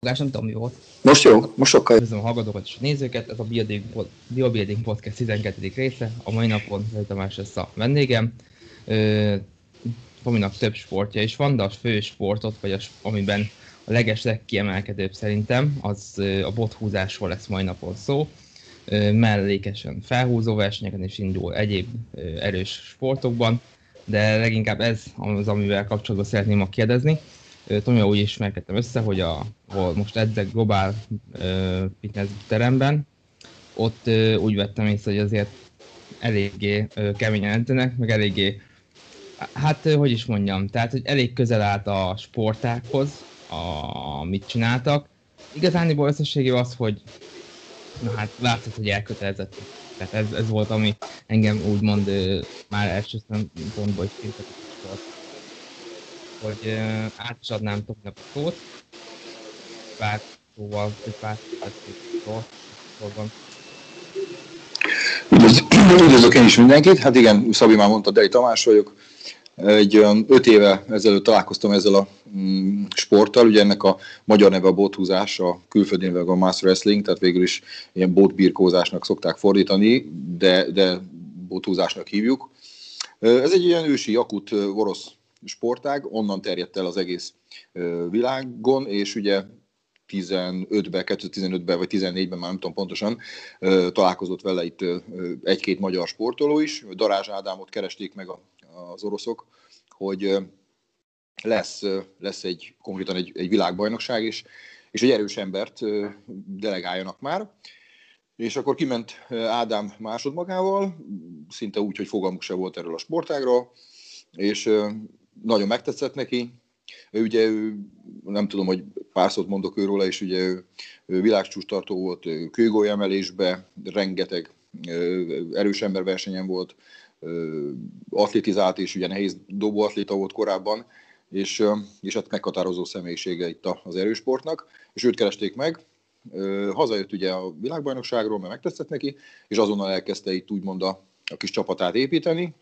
Fogás, nem tudom mi volt. Most jó, most sokkal jobb. Köszönöm a hallgatókat és a nézőket, ez a Biobuilding Podcast 12. része. A mai napon Zaj Tamás lesz a vendégem. Tominak több sportja is van, de a fő sportot, vagy a, amiben a leges legkiemelkedőbb szerintem, az a bothúzásról lesz mai napon szó. Mellékesen felhúzó versenyeken is indul egyéb erős sportokban, de leginkább ez az, amivel kapcsolatban szeretném ma kérdezni. Tomi úgy ismerkedtem össze, hogy a, ahol most edzek globál uh, fitness teremben, ott uh, úgy vettem észre, hogy azért eléggé uh, keményen edzenek, meg eléggé, hát uh, hogy is mondjam, tehát hogy elég közel állt a sportákhoz, a, mit csináltak. Igazániból összességében az, hogy na hát látszott, hogy elkötelezett. Tehát ez, ez volt, ami engem úgymond uh, már első szempontból is sport hogy át is adnám Tominak a szót. Pár szóval, vagy pár szóval. Üdvözlök én is mindenkit. Hát igen, Szabi már mondta, Dei Tamás vagyok. Egy olyan öt éve ezelőtt találkoztam ezzel a mm, sporttal, ugye ennek a magyar neve a bothúzás, a külföldi neve a master wrestling, tehát végül is ilyen botbirkózásnak szokták fordítani, de, de bothúzásnak hívjuk. Ez egy ilyen ősi, akut orosz sportág, onnan terjedt el az egész világon, és ugye 15-ben, 2015-ben vagy 14-ben, már nem tudom pontosan, találkozott vele itt egy-két magyar sportoló is. Darázs Ádámot keresték meg az oroszok, hogy lesz, lesz egy konkrétan egy, egy világbajnokság is, és egy erős embert delegáljanak már. És akkor kiment Ádám másodmagával, szinte úgy, hogy fogalmuk se volt erről a sportágról, és nagyon megtetszett neki. Ő ugye, ő, nem tudom, hogy pár szót mondok őróla, és ugye ő, ő világcsústartó volt kőgólyemelésbe, rengeteg erős ember versenyen volt, atlétizált, és ugye nehéz dobóatléta volt korábban, és, és hát meghatározó személyisége itt az erősportnak, és őt keresték meg, hazajött ugye a világbajnokságról, mert megtetszett neki, és azonnal elkezdte itt úgymond a, a kis csapatát építeni,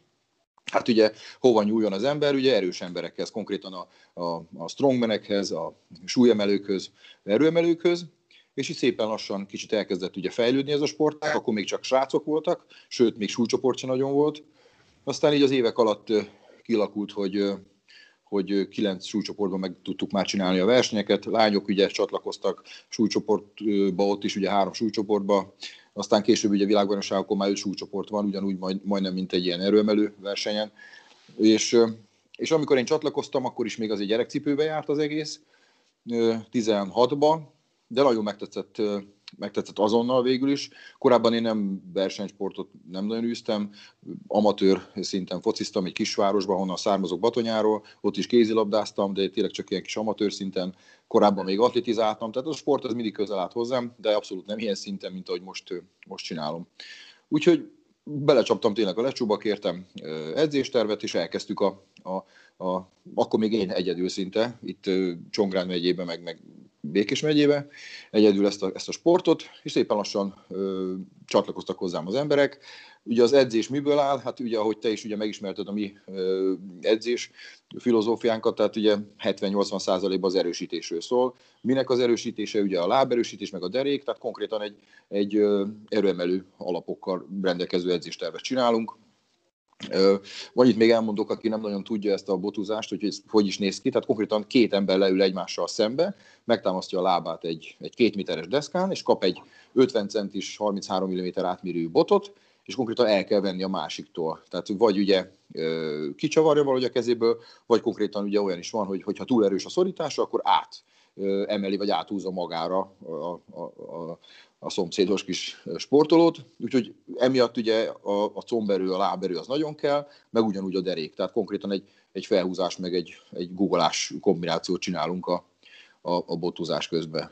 Hát ugye hova nyúljon az ember? Ugye erős emberekhez, konkrétan a, a, a strongmenekhez, a súlyemelőkhöz, erőemelőkhöz, és így szépen lassan kicsit elkezdett ugye fejlődni ez a sportág, akkor még csak srácok voltak, sőt, még súlycsoport sem nagyon volt. Aztán így az évek alatt kilakult, hogy hogy kilenc súlycsoportban meg tudtuk már csinálni a versenyeket. Lányok ugye csatlakoztak súlycsoportba, ott is ugye három súlycsoportba, aztán később ugye világbajnokságokon már öt súlycsoport van, ugyanúgy majd, majdnem, mint egy ilyen erőemelő versenyen. És, és amikor én csatlakoztam, akkor is még az egy gyerekcipőbe járt az egész, 16-ban, de nagyon megtetszett megtetszett azonnal végül is. Korábban én nem versenysportot nem nagyon űztem, amatőr szinten fociztam egy kisvárosban, honnan származok Batonyáról, ott is kézilabdáztam, de tényleg csak ilyen kis amatőr szinten. Korábban még atletizáltam, tehát a sport az mindig közel állt hozzám, de abszolút nem ilyen szinten, mint ahogy most, most csinálom. Úgyhogy belecsaptam tényleg a lecsóba, kértem edzéstervet, és elkezdtük a, a, a, akkor még én egyedül szinte, itt Csongrád megyében, meg, meg Békés megyébe, egyedül ezt a, ezt a sportot, és szépen lassan ö, csatlakoztak hozzám az emberek. Ugye az edzés miből áll? Hát ugye, ahogy te is ugye megismerted a mi ö, edzés filozófiánkat, tehát ugye 70-80 százalékban az erősítésről szól. Minek az erősítése? Ugye a láberősítés, meg a derék, tehát konkrétan egy, egy ö, erőemelő alapokkal rendelkező edzéstervet csinálunk, van itt még elmondok, aki nem nagyon tudja ezt a botúzást, hogy ez hogy is néz ki. Tehát konkrétan két ember leül egymással szembe, megtámasztja a lábát egy, egy két méteres deszkán, és kap egy 50 centis, 33 mm átmérőjű botot, és konkrétan el kell venni a másiktól. Tehát vagy ugye kicsavarja valahogy a kezéből, vagy konkrétan ugye olyan is van, hogy hogyha túl erős a szorítása, akkor át emeli, vagy áthúzza magára a, a, a, a szomszédos kis sportolót, úgyhogy emiatt ugye a, a comberő, a láberő az nagyon kell, meg ugyanúgy a derék, tehát konkrétan egy, egy felhúzás, meg egy, egy googolás kombinációt csinálunk a, a, a botozás közben.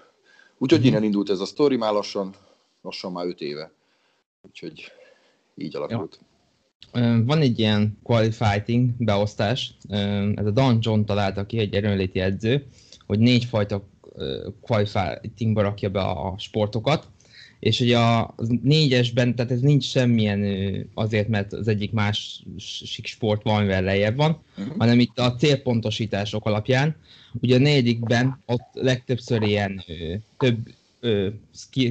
Úgyhogy mm-hmm. innen indult ez a sztori, már lassan, lassan már öt éve. Úgyhogy így alakult. Ja. Van egy ilyen qualifighting beosztás, ez a Don John találta ki, egy erőnléti edző, hogy négy fajta qualifightingba rakja be a sportokat, és ugye a négyesben, tehát ez nincs semmilyen azért, mert az egyik más sport van, mivel lejjebb van, uh-huh. hanem itt a célpontosítások alapján. Ugye a negyedikben ott legtöbbször ilyen több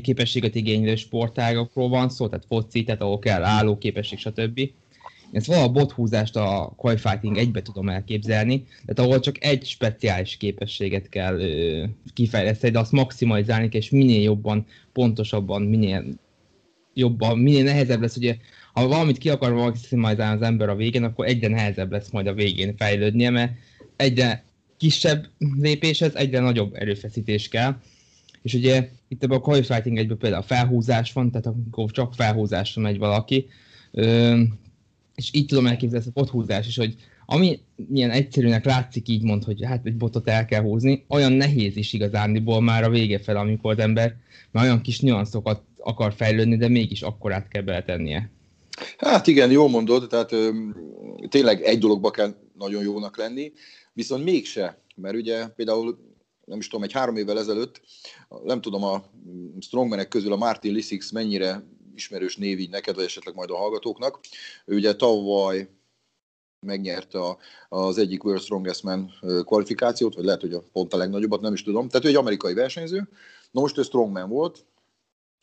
képességet igénylő sportágokról van szó, tehát foci, tehát ahol kell álló képesség, stb. Ezt a bothúzást a Koi Fighting egybe tudom elképzelni, tehát ahol csak egy speciális képességet kell ö, kifejleszteni, de azt maximalizálni és minél jobban, pontosabban, minél jobban, minél nehezebb lesz, ugye ha valamit ki akar maximalizálni az ember a végén, akkor egyre nehezebb lesz majd a végén fejlődnie, mert egyre kisebb lépéshez egyre nagyobb erőfeszítés kell. És ugye itt ebben a Koi Fighting egyben például a felhúzás van, tehát amikor csak felhúzásra megy valaki, és így tudom elképzelni ezt a bothúzás is, hogy ami milyen egyszerűnek látszik így mond, hogy hát egy botot el kell húzni, olyan nehéz is igazániból már a vége fel, amikor az ember már olyan kis nüanszokat akar fejlődni, de mégis akkorát kell beletennie. Hát igen, jól mondod, tehát ö, tényleg egy dologba kell nagyon jónak lenni, viszont mégse, mert ugye például nem is tudom, egy három évvel ezelőtt, nem tudom, a strongmanek közül a Martin Lissix mennyire ismerős név így neked, vagy esetleg majd a hallgatóknak. Ő ugye tavaly megnyerte a, az egyik World Strongest Man kvalifikációt, vagy lehet, hogy a pont a legnagyobbat, nem is tudom. Tehát ő egy amerikai versenyző. Na most ő strongman volt,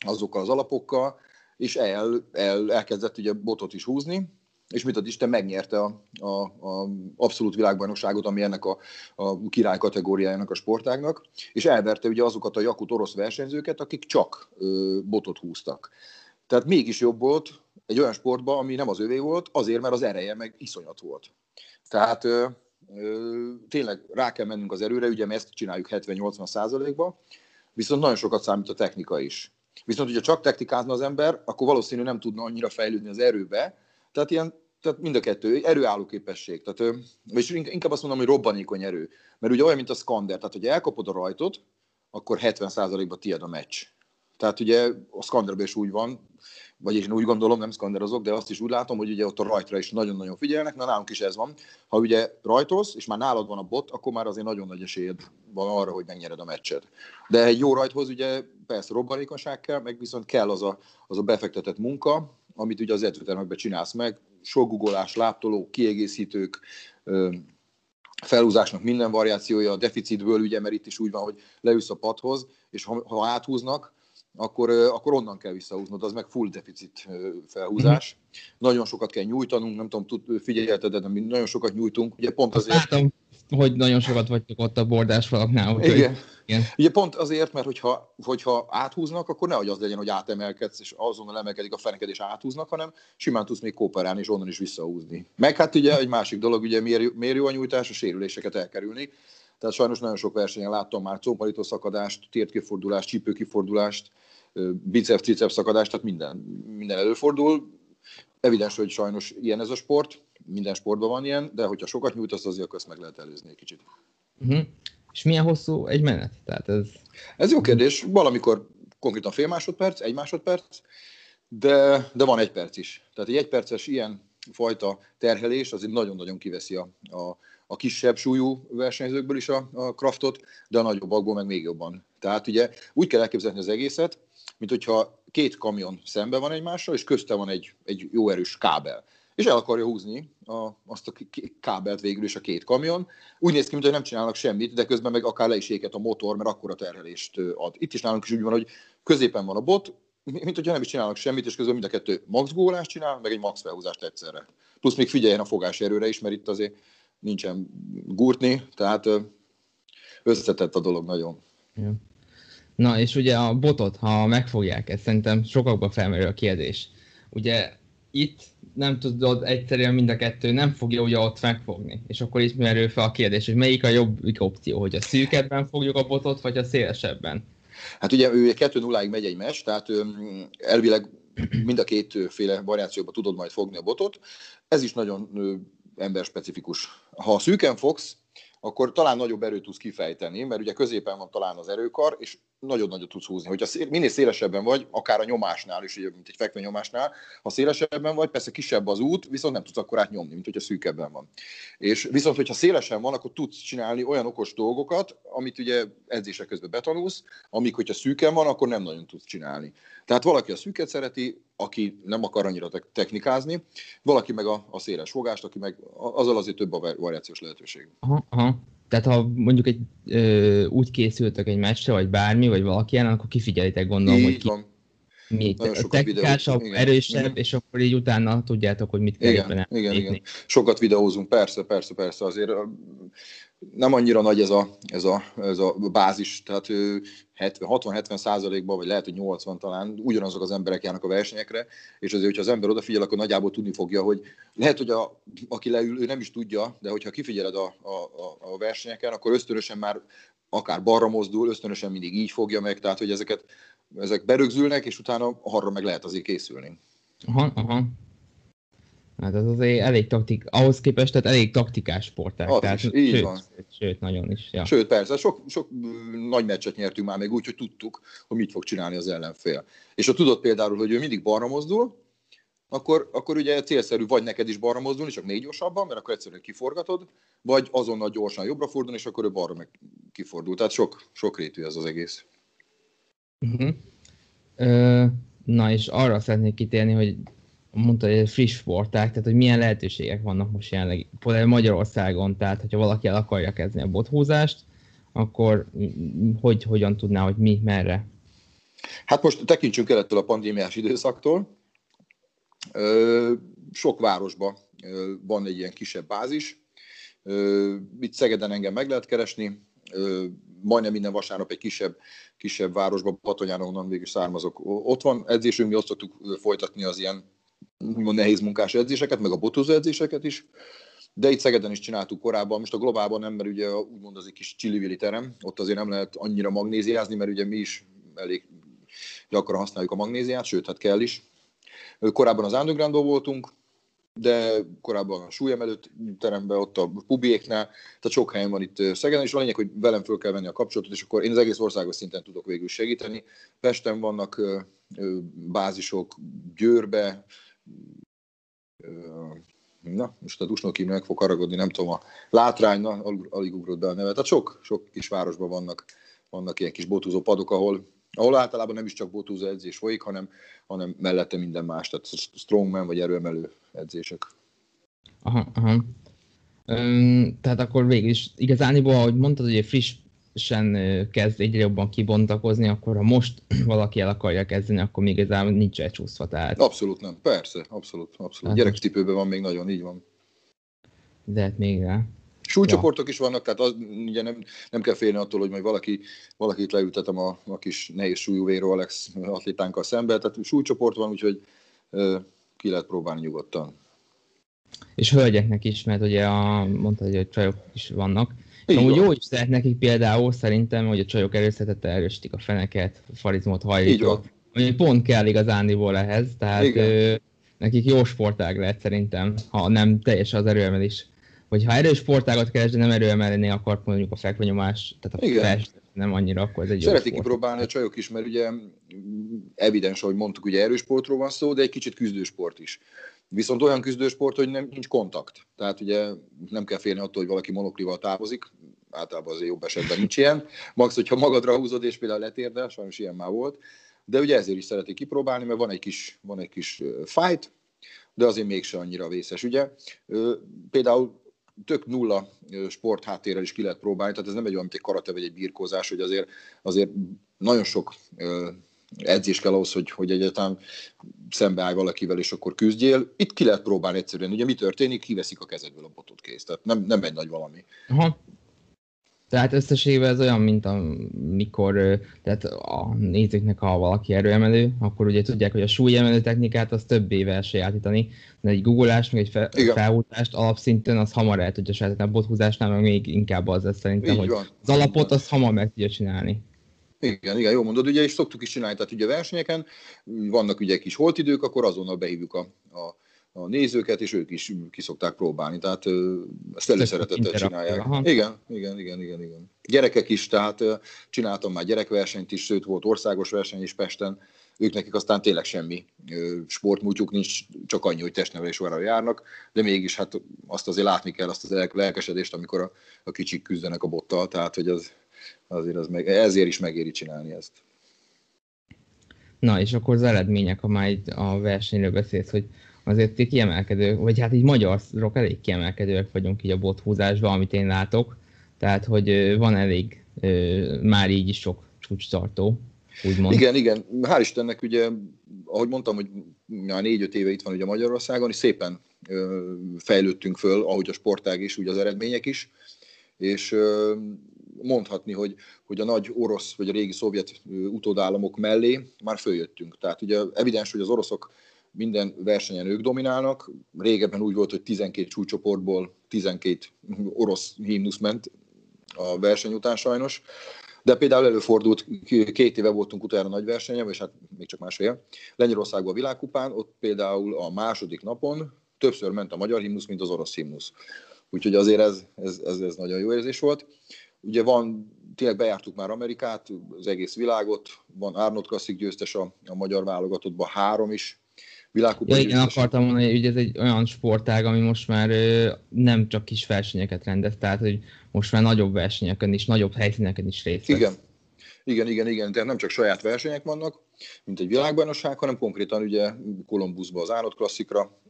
azokkal az alapokkal, és el, el, elkezdett ugye botot is húzni, és mit ad Isten megnyerte a, a, a abszolút világbajnokságot, ami ennek a, a király kategóriájának a sportágnak, és elverte ugye azokat a jakut orosz versenyzőket, akik csak ö, botot húztak. Tehát mégis jobb volt egy olyan sportban, ami nem az övé volt, azért, mert az ereje meg iszonyat volt. Tehát ö, ö, tényleg rá kell mennünk az erőre, ugye mi ezt csináljuk 70-80 százalékba, viszont nagyon sokat számít a technika is. Viszont, hogyha csak technikázna az ember, akkor valószínű nem tudna annyira fejlődni az erőbe, tehát ilyen tehát mind a kettő, erőálló képesség. Tehát, és inkább azt mondom, hogy robbanékony erő. Mert ugye olyan, mint a skander, tehát hogy elkapod a rajtot, akkor 70%-ban tiéd a meccs. Tehát ugye a szkanderben is úgy van, vagy én úgy gondolom, nem szkanderozok, de azt is úgy látom, hogy ugye ott a rajtra is nagyon-nagyon figyelnek, na nálunk is ez van. Ha ugye rajtolsz, és már nálad van a bot, akkor már azért nagyon nagy esélyed van arra, hogy megnyered a meccset. De egy jó rajthoz ugye persze robbanékonyság kell, meg viszont kell az a, az a befektetett munka, amit ugye az edzőtermekben csinálsz meg, sok guggolás, láptoló, kiegészítők, felhúzásnak minden variációja, a deficitből, ugye, mert itt is úgy van, hogy leülsz a padhoz, és ha, ha áthúznak, akkor, akkor onnan kell visszahúznod, az meg full deficit felhúzás. Mm-hmm. Nagyon sokat kell nyújtanunk, nem tudom, tud, figyelted, de mi nagyon sokat nyújtunk, ugye pont azért... Látom, hogy nagyon sokat vagytok ott a bordás falaknál. Úgyhogy, igen. igen. Ugye pont azért, mert hogyha, hogyha áthúznak, akkor nehogy az legyen, hogy átemelkedsz, és azonnal emelkedik a feneked, és áthúznak, hanem simán tudsz még kooperálni, és onnan is visszahúzni. Meg hát ugye egy másik dolog, ugye mérő a nyújtás, a sérüléseket elkerülni. Tehát sajnos nagyon sok versenyen láttam már combhalító szakadást, tértkifordulást, csípőkifordulást, biceps, triceps szakadást, tehát minden, minden előfordul. Evidens, hogy sajnos ilyen ez a sport, minden sportban van ilyen, de hogyha sokat nyújtasz, azért ezt meg lehet előzni egy kicsit. Uh-huh. És milyen hosszú egy menet? Tehát ez... ez jó kérdés. Valamikor konkrétan fél másodperc, egy másodperc, de, de van egy perc is. Tehát egy egyperces ilyen fajta terhelés azért nagyon-nagyon kiveszi a, a, a kisebb súlyú versenyzőkből is a, a kraftot, de a nagyobbakból meg még jobban. Tehát ugye úgy kell elképzelni az egészet, mint hogyha két kamion szembe van egymással, és közte van egy, egy jó erős kábel. És el akarja húzni a, azt a kábelt végül is a két kamion. Úgy néz ki, mintha nem csinálnak semmit, de közben meg akár le is éket a motor, mert akkora terhelést ad. Itt is nálunk is úgy van, hogy középen van a bot, mint hogyha nem is csinálnak semmit, és közben mind a kettő max gólást csinál, meg egy max felhúzást egyszerre. Plusz még figyeljen a fogás erőre is, mert itt azért nincsen gurtni, tehát összetett a dolog nagyon. Ja. Na, és ugye a botot, ha megfogják ezt, szerintem sokakban felmerül a kérdés. Ugye itt nem tudod egyszerűen mind a kettő nem fogja ugye ott megfogni. És akkor itt merül fel a kérdés, hogy melyik a jobbik opció, hogy a szűkebben fogjuk a botot, vagy a szélesebben? Hát ugye ő 2 0 megy egy mes, tehát elvileg mind a kétféle variációban tudod majd fogni a botot. Ez is nagyon emberspecifikus. Ha szűken fogsz, akkor talán nagyobb erőt tudsz kifejteni, mert ugye középen van talán az erőkar, és nagyon nagyot tudsz húzni. Hogyha szél, minél szélesebben vagy, akár a nyomásnál is, mint egy fekvő nyomásnál, ha szélesebben vagy, persze kisebb az út, viszont nem tudsz akkor átnyomni, mint hogyha szűkebben van. És viszont, hogyha szélesen van, akkor tudsz csinálni olyan okos dolgokat, amit ugye edzések közben betanulsz, amik, hogyha szűken van, akkor nem nagyon tudsz csinálni. Tehát valaki a szűket szereti, aki nem akar annyira technikázni, valaki meg a, a széles fogást, aki meg azzal azért több a variációs lehetőség. Aha, aha. Tehát ha mondjuk egy, ö, úgy készültek egy meccsre, vagy bármi, vagy valaki ellen, akkor kifigyelitek gondolom, így hogy ki, van. Mi technikásabb, erősebb, igen. és akkor így utána tudjátok, hogy mit kell igen, éppen igen, igen. Sokat videózunk, persze, persze, persze, azért nem annyira nagy ez a, ez a, ez a bázis, tehát 60-70 százalékban, vagy lehet, hogy 80 talán ugyanazok az emberek járnak a versenyekre, és azért, hogyha az ember odafigyel, akkor nagyjából tudni fogja, hogy lehet, hogy a, aki leül, ő nem is tudja, de hogyha kifigyeled a, a, a versenyeken, akkor ösztönösen már akár balra mozdul, ösztönösen mindig így fogja meg, tehát hogy ezeket ezek berögzülnek, és utána arra meg lehet azért készülni. Aha, aha. Hát ez azért elég taktik, ahhoz képest, tehát elég taktikás sporták. Az tehát, is, így sőt, van. Sőt, nagyon is. Ja. Sőt, persze, sok, sok nagy meccset nyertünk már még úgy, hogy tudtuk, hogy mit fog csinálni az ellenfél. És ha tudod például, hogy ő mindig balra mozdul, akkor, akkor ugye célszerű vagy neked is balra mozdulni, csak még gyorsabban, mert akkor egyszerűen kiforgatod, vagy azonnal gyorsan jobbra fordulni, és akkor ő balra meg kifordul. Tehát sok, sok rétű ez az egész. Uh-huh. Ö, na és arra szeretnék kitérni, hogy mondta, hogy friss sporták, tehát hogy milyen lehetőségek vannak most jelenleg például Magyarországon, tehát hogyha valaki el akarja kezdeni a bothúzást, akkor hogy, hogyan tudná, hogy mi, merre? Hát most tekintsünk el ettől a pandémiás időszaktól. Sok városban van egy ilyen kisebb bázis. Itt Szegeden engem meg lehet keresni, majdnem minden vasárnap egy kisebb, kisebb városban, Patonyán, onnan végül származok. Ott van edzésünk, mi azt szoktuk folytatni az ilyen úgymond nehéz munkás edzéseket, meg a botózó edzéseket is. De itt Szegeden is csináltuk korábban, most a globálban nem, mert ugye úgymond az egy kis csillivili terem, ott azért nem lehet annyira magnéziázni, mert ugye mi is elég gyakran használjuk a magnéziát, sőt, hát kell is. Korábban az underground voltunk, de korábban a súlyemelő teremben, ott a pubiéknál, tehát sok helyen van itt Szegeden, és a lényeg, hogy velem föl kell venni a kapcsolatot, és akkor én az egész országos szinten tudok végül segíteni. Pesten vannak bázisok, Győrbe, na, most a Dusnoki meg fog haragodni, nem tudom, a Látrány, na, alig ugrott be a neve. Tehát sok, sok kis városban vannak, vannak ilyen kis botúzó padok, ahol, ahol általában nem is csak botúzó edzés folyik, hanem, hanem mellette minden más, tehát strongman vagy erőemelő edzések. Aha, aha. Üm, tehát akkor végül is igazániból, ahogy mondtad, hogy friss sen kezd egyre jobban kibontakozni, akkor ha most valaki el akarja kezdeni, akkor még igazából nincs elcsúszva. Tehát... Abszolút nem, persze, abszolút, abszolút. Hát Gyerekcipőben van még nagyon, így van. De hát még rá. Súlycsoportok ja. is vannak, tehát az, ugye nem, nem kell félni attól, hogy majd valaki, valakit leültetem a, a kis nehéz súlyú Véró Alex atlétánkkal szembe, tehát súlycsoport van, úgyhogy ö, ki lehet próbálni nyugodtan. És hölgyeknek is, mert ugye a, mondta, hogy a csajok is vannak, Amúgy jó is lehet nekik például szerintem, hogy a csajok erőszetete erősítik a feneket, a farizmot, hajlítót. Ami pont kell igazániból ehhez, tehát ö, nekik jó sportág lehet szerintem, ha nem teljes az erőemelés. Hogy ha erős sportágat keres, de nem erőemelni akar mondjuk a fekvenyomás, tehát a Igen. fest, nem annyira, akkor ez egy Szeretik kipróbálni a csajok is, mert ugye evidens, ahogy mondtuk, ugye erős sportról van szó, de egy kicsit küzdősport is. Viszont olyan küzdősport, hogy nem, nincs kontakt. Tehát ugye nem kell félni attól, hogy valaki monoklival távozik, általában azért jobb esetben nincs ilyen. Max, hogyha magadra húzod, és például letérdel, sajnos ilyen már volt. De ugye ezért is szeretik kipróbálni, mert van egy kis, van egy kis fight, de azért mégse annyira vészes. Ugye például tök nulla sportháttérrel is ki lehet próbálni, tehát ez nem egy olyan, mint egy karate vagy egy birkózás, hogy azért, azért nagyon sok edzés kell ahhoz, hogy, hogy egyáltalán szembeállj valakivel, és akkor küzdjél. Itt ki lehet próbálni egyszerűen. Ugye mi történik? Kiveszik a kezedből a botot kész. Tehát nem, nem egy nagy valami. Aha. Tehát összességében ez olyan, mint amikor tehát a nézőknek, ha valaki erőemelő, akkor ugye tudják, hogy a súlyemelő technikát az több éve elsajátítani, de egy googolás, meg egy fe, felhúzást alapszinten az hamar el tudja sajátítani, a bothúzásnál meg még inkább az lesz szerintem, Így hogy van. az alapot az hamar meg tudja csinálni. Igen, igen, jó mondod, ugye, és szoktuk is csinálni, tehát ugye versenyeken vannak ugye kis holtidők, akkor azonnal behívjuk a, a a nézőket, és ők is kiszokták próbálni, tehát ezt előszeretettel csinálják. Aha. Igen, igen, igen, igen, igen. Gyerekek is, tehát csináltam már gyerekversenyt is, sőt volt országos verseny is Pesten, ők nekik aztán tényleg semmi sportmúltjuk nincs, csak annyi, hogy testnevelés órára járnak, de mégis hát azt azért látni kell, azt az lelkesedést, amikor a, a kicsik küzdenek a bottal, tehát hogy az, azért az meg, ezért is megéri csinálni ezt. Na, és akkor az eredmények, ha már a versenyről beszélsz, hogy azért kiemelkedő, vagy hát így magyarok elég kiemelkedőek vagyunk így a bothúzásban, amit én látok, tehát hogy van elég már így is sok csúcstartó, úgymond. Igen, igen. Hál' Istennek ugye, ahogy mondtam, hogy négy-öt éve itt van ugye Magyarországon, és szépen fejlődtünk föl, ahogy a sportág is, úgy az eredmények is, és mondhatni, hogy, hogy a nagy orosz vagy a régi szovjet utódállamok mellé már följöttünk. Tehát ugye evidens, hogy az oroszok minden versenyen ők dominálnak. Régebben úgy volt, hogy 12 csúcsoportból 12 orosz himnusz ment a verseny után sajnos. De például előfordult, két éve voltunk utána nagy versenyen, és hát még csak másfél, Lengyelországban a világkupán, ott például a második napon többször ment a magyar himnusz, mint az orosz himnusz. Úgyhogy azért ez, ez, ez, ez nagyon jó érzés volt. Ugye van, tényleg bejártuk már Amerikát, az egész világot, van Arnold Klasszik győztes a, a magyar válogatottban, három is, világkupa. Ja, igen, akartam mondani, hogy ez egy olyan sportág, ami most már nem csak kis versenyeket rendez, tehát hogy most már nagyobb versenyeken is, nagyobb helyszíneken is részt vesz. Igen. Igen, igen, igen, tehát nem csak saját versenyek vannak, mint egy világbajnosság, hanem konkrétan ugye Kolumbuszban az Arnold klasszikra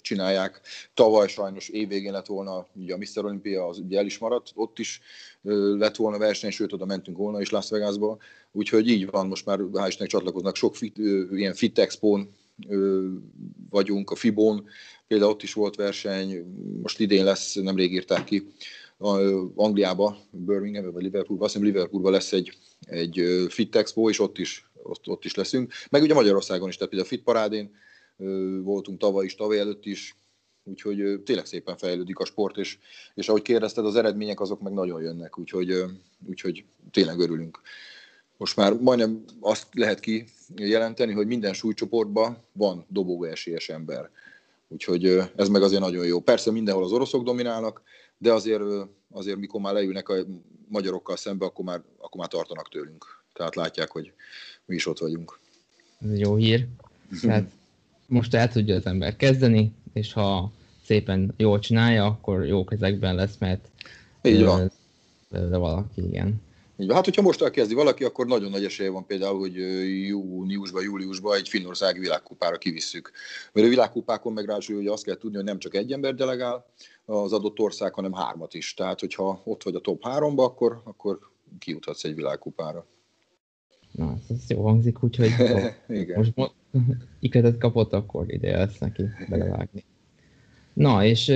csinálják. Tavaly sajnos évvégén lett volna ugye a Mr. Olympia, az ugye el is maradt, ott is lett volna verseny, sőt oda mentünk volna is Las Vegasba, úgyhogy így van, most már hál' Istennek csatlakoznak sok fit, ilyen Fit Expo-n vagyunk, a Fibon, például ott is volt verseny, most idén lesz, nemrég írták ki, Angliába, Birmingham vagy Liverpoolba, azt hiszem Liverpoolba lesz egy, egy Fit Expo, és ott is, ott, ott is leszünk. Meg ugye Magyarországon is, tehát például a Fit Parádén voltunk tavaly is, tavaly előtt is, úgyhogy tényleg szépen fejlődik a sport, és, és ahogy kérdezted, az eredmények azok meg nagyon jönnek, úgyhogy, úgyhogy tényleg örülünk. Most már majdnem azt lehet kijelenteni, hogy minden súlycsoportban van dobogó esélyes ember. Úgyhogy ez meg azért nagyon jó. Persze mindenhol az oroszok dominálnak, de azért, azért mikor már leülnek a magyarokkal szembe, akkor már, akkor már tartanak tőlünk. Tehát látják, hogy mi is ott vagyunk. Ez egy jó hír. Tehát most el tudja az ember kezdeni, és ha szépen jól csinálja, akkor jó kezekben lesz, mert Így van. De valaki, igen. Így van. Hát, hogyha most elkezdi valaki, akkor nagyon nagy esélye van például, hogy júniusban, júliusban egy finnországi világkupára kivisszük. Mert a világkupákon meg ráadásul hogy azt kell tudni, hogy nem csak egy ember delegál az adott ország, hanem hármat is. Tehát, hogyha ott vagy a top háromba, akkor, akkor kijuthatsz egy világkupára. Na, ez jó hangzik, úgyhogy most ikletet kapott, akkor ideje lesz neki belevágni. Na, és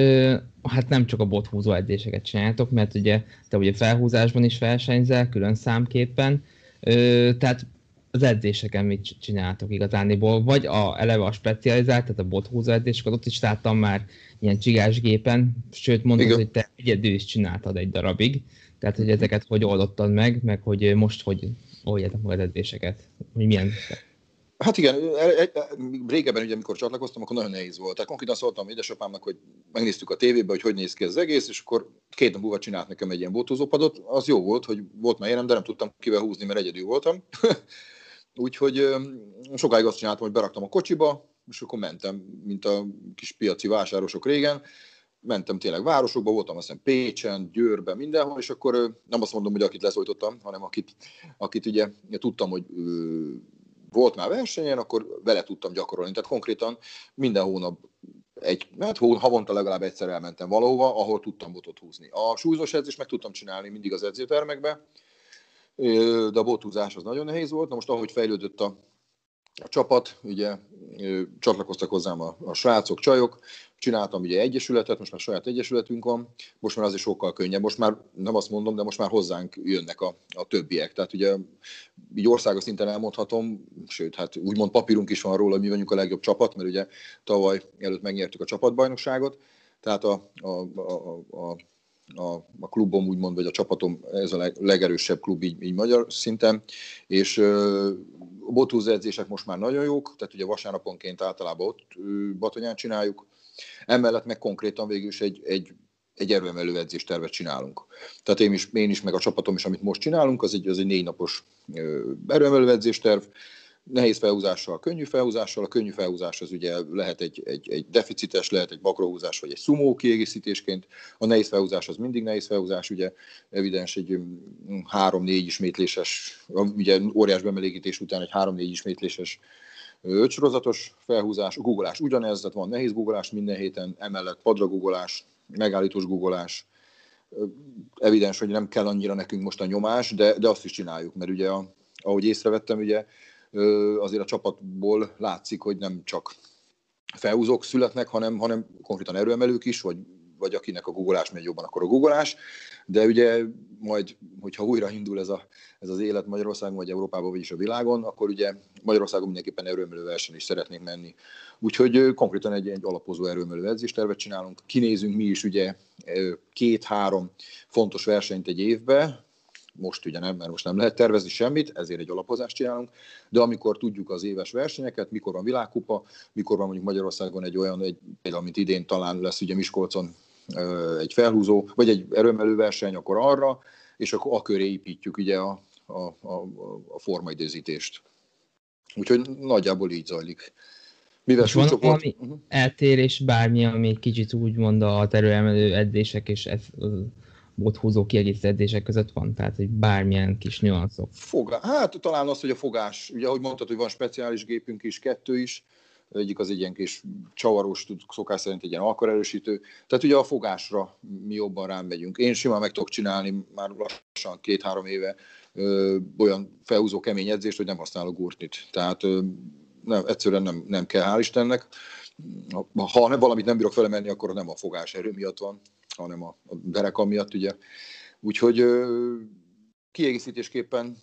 hát nem csak a bothúzó edzéseket csináltok, mert ugye te ugye felhúzásban is versenyzel, külön számképpen, tehát az edzéseken mit csináltok igazániból, vagy a, eleve a specializált, tehát a bothúzó edzéseket, ott is láttam már ilyen csigásgépen, sőt mondod, Igen. hogy te egyedül is csináltad egy darabig, tehát hogy ezeket hogy oldottad meg, meg hogy most hogy oldjátok meg az edzéseket, hogy milyen Hát igen, e, e, régebben, ugye, amikor csatlakoztam, akkor nagyon nehéz volt. Tehát konkrétan szóltam édesapámnak, hogy megnéztük a tévébe, hogy hogy néz ki az egész, és akkor két nap múlva csinált nekem egy ilyen bótózópadot. Az jó volt, hogy volt már érem, de nem tudtam kivel húzni, mert egyedül voltam. Úgyhogy sokáig azt csináltam, hogy beraktam a kocsiba, és akkor mentem, mint a kis piaci vásárosok régen. Mentem tényleg városokba, voltam azt hiszem Pécsen, Győrben, mindenhol, és akkor nem azt mondom, hogy akit leszólítottam, hanem akit, akit ugye tudtam, hogy volt már versenyen, akkor vele tudtam gyakorolni. Tehát konkrétan minden hónap egy, hát havonta legalább egyszer elmentem valahova, ahol tudtam botot húzni. A súlyzós edzést meg tudtam csinálni mindig az edzőtermekbe, de a bothúzás az nagyon nehéz volt. Na most ahogy fejlődött a, a csapat, ugye csatlakoztak hozzám a, a srácok, csajok, csináltam ugye egyesületet, most már saját egyesületünk van, most már azért sokkal könnyebb, most már nem azt mondom, de most már hozzánk jönnek a, a többiek. Tehát ugye így országos szinten elmondhatom, sőt, hát úgymond papírunk is van róla, hogy mi vagyunk a legjobb csapat, mert ugye tavaly előtt megnyertük a csapatbajnokságot, tehát a, a, a, a a, a klubom úgymond, vagy a csapatom, ez a leg, legerősebb klub így, így magyar szinten, és ö, bothúzó edzések most már nagyon jók, tehát ugye vasárnaponként általában ott batonyán csináljuk. Emellett meg konkrétan végül is egy, egy, egy erőemelő edzéstervet csinálunk. Tehát én is, én is, meg a csapatom is, amit most csinálunk, az egy, az egy négy napos erőemelő edzésterv, nehéz felhúzással, könnyű felhúzással. A könnyű felhúzás az ugye lehet egy, egy, egy deficites, lehet egy makrohúzás, vagy egy szumó kiegészítésként. A nehéz felhúzás az mindig nehéz felhúzás, ugye evidens egy mm, három-négy ismétléses, ugye óriás bemelégítés után egy három-négy ismétléses ötsorozatos felhúzás, googolás ugyanez, tehát van nehéz googolás minden héten, emellett padra googolás, megállítós googolás, evidens, hogy nem kell annyira nekünk most a nyomás, de, de azt is csináljuk, mert ugye, a, ahogy észrevettem, ugye azért a csapatból látszik, hogy nem csak felhúzók születnek, hanem, hanem konkrétan erőemelők is, vagy, vagy akinek a googolás megy jobban, akkor a googolás. De ugye majd, hogyha újra indul ez, a, ez az élet Magyarországon, vagy Európában, vagyis a világon, akkor ugye Magyarországon mindenképpen erőemelő verseny is szeretnénk menni. Úgyhogy konkrétan egy, egy alapozó erőemelő edzéstervet csinálunk. Kinézünk mi is ugye két-három fontos versenyt egy évbe, most ugye nem, mert most nem lehet tervezni semmit, ezért egy alapozást csinálunk, de amikor tudjuk az éves versenyeket, mikor van világkupa, mikor van mondjuk Magyarországon egy olyan, egy, például mint idén talán lesz ugye Miskolcon egy felhúzó, vagy egy erőmelő verseny, akkor arra, és akkor a köré építjük ugye a, a, a, a formaidőzítést. Úgyhogy nagyjából így zajlik. Mivel van valami uh-huh. eltérés, bármi, ami kicsit úgymond a terőemelő edzések és ez, bothúzó kiegészítések között van? Tehát, hogy bármilyen kis nüanszok. Foga. Hát talán az, hogy a fogás, ugye ahogy mondtad, hogy van speciális gépünk is, kettő is, egyik az egy ilyen kis csavarós, szokás szerint egy ilyen alkarerősítő. Tehát ugye a fogásra mi jobban rám megyünk. Én simán meg tudok csinálni már lassan két-három éve ö, olyan felhúzó kemény edzést, hogy nem használok gurtnit. Tehát ö, nem, egyszerűen nem, nem kell, hál' Istennek. Ha valamit nem bírok felemelni, akkor nem a fogás erő miatt van, hanem a, a dereka miatt, ugye. Úgyhogy ö, kiegészítésképpen,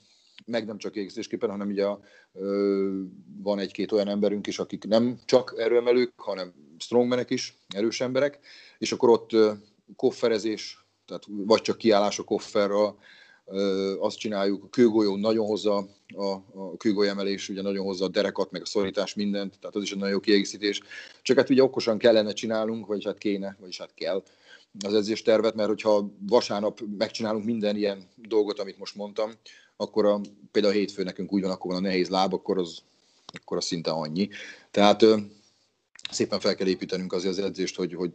meg nem csak kiegészítésképpen, hanem ugye ö, van egy-két olyan emberünk is, akik nem csak erőemelők, hanem strongmanek is, erős emberek, és akkor ott ö, kofferezés, tehát vagy csak kiállás a kofferra, azt csináljuk, a kőgolyó nagyon hozza a, a kőgolyemelés, ugye nagyon hozza a derekat, meg a szorítás, mindent, tehát az is egy nagyon jó kiegészítés. Csak hát ugye okosan kellene csinálnunk, vagy hát kéne, vagyis hát kell az edzéstervet, mert hogyha vasárnap megcsinálunk minden ilyen dolgot, amit most mondtam, akkor a, például a hétfő nekünk úgy van, akkor van a nehéz láb, akkor az, akkor az szinte annyi. Tehát ö, szépen fel kell építenünk azért az edzést, hogy, hogy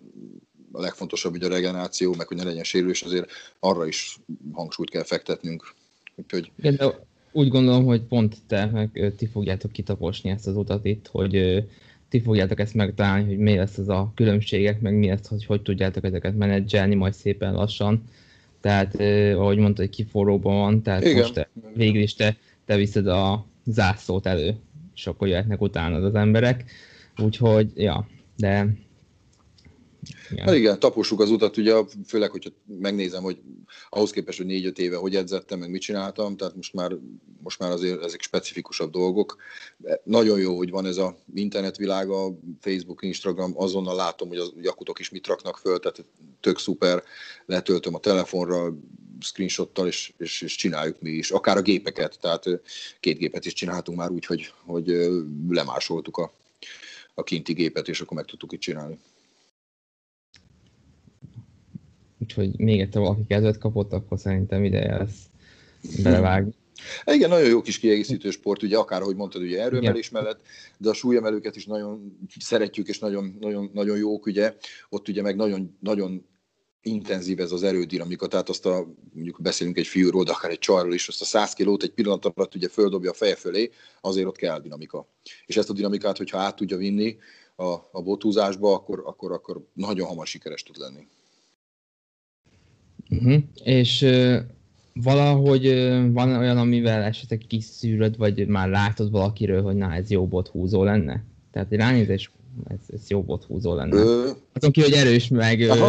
a legfontosabb ugye a regeneráció, meg hogy ne legyen sérülés, azért arra is hangsúlyt kell fektetnünk. Úgyhogy... Igen, de úgy gondolom, hogy pont te, meg ti fogjátok kitaposni ezt az utat itt, hogy ti fogjátok ezt megtalálni, hogy mi lesz az a különbségek, meg mi lesz, hogy hogy tudjátok ezeket menedzselni majd szépen lassan. Tehát, ahogy mondta, hogy kiforróban van, tehát Igen. most te, végül is te, te viszed a zászlót elő, és akkor jöhetnek utána az emberek. Úgyhogy, ja, de igen. Hát igen, tapossuk az utat, ugye, főleg, hogyha megnézem, hogy ahhoz képest, hogy négy-öt éve hogy edzettem, meg mit csináltam, tehát most már, most már azért ezek specifikusabb dolgok. Nagyon jó, hogy van ez a internetvilága, Facebook, Instagram, azonnal látom, hogy a jakutok is mit raknak föl, tehát tök szuper, letöltöm a telefonra, screenshottal, és, és, és csináljuk mi is. Akár a gépeket, tehát két gépet is csináltunk már úgy, hogy, hogy lemásoltuk a, a kinti gépet, és akkor meg tudtuk itt csinálni. Úgyhogy még egyszer valaki kedvet kapott, akkor szerintem ideje lesz belevágni. Igen, nagyon jó kis kiegészítő sport, ugye akár, ahogy mondtad, ugye erőemelés mellett, de a súlyemelőket is nagyon szeretjük, és nagyon, nagyon, nagyon jók, ugye. Ott ugye meg nagyon, nagyon intenzív ez az erődinamika, tehát azt a, mondjuk beszélünk egy fiúról, de akár egy csarról is, azt a 100 kilót egy pillanat alatt ugye földobja a feje fölé, azért ott kell dinamika. És ezt a dinamikát, hogyha át tudja vinni a, a botúzásba, akkor, akkor, akkor nagyon hamar sikeres tud lenni. Uh-huh. És uh, valahogy uh, van olyan, amivel esetleg kiszűröd, vagy már látod valakiről, hogy na, ez jó bothúzó lenne? Tehát egy ránézés, ez, ez jó bothúzó lenne. Ö... Azon ki, hogy erős, meg uh,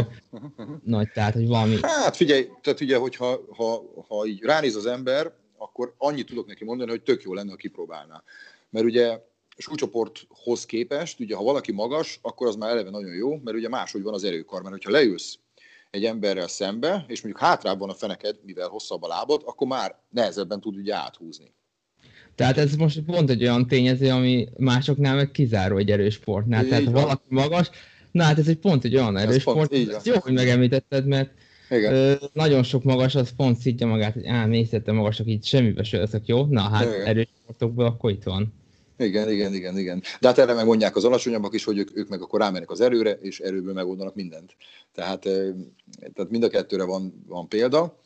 nagy, tehát, hogy valami... Hát figyelj, tehát ugye, hogyha ha, ha így ránéz az ember, akkor annyit tudok neki mondani, hogy tök jó lenne, ha kipróbálná. Mert ugye súlycsoporthoz képest, ugye ha valaki magas, akkor az már eleve nagyon jó, mert ugye máshogy van az erőkar, mert hogyha leülsz egy emberrel szembe, és mondjuk hátrább van a feneked, mivel hosszabb a lábad, akkor már nehezebben tud ugye áthúzni. Tehát ez most pont egy olyan tényező, ami másoknál meg kizáró egy erős sportnál. Így Tehát ha valaki magas, na hát ez egy pont egy olyan erős sport. Pont, jó, hogy megemlítetted, mert igen. Ö, nagyon sok magas, az pont szidja magát, hogy á, mészete magasak, így semmibe se leszek jó. Na hát Igen. erős sportokból akkor itt van. Igen, igen, igen, igen. De hát erre megmondják az alacsonyabbak is, hogy ők, ők meg akkor rámennek az erőre, és erőből megoldanak mindent. Tehát, tehát mind a kettőre van, van példa.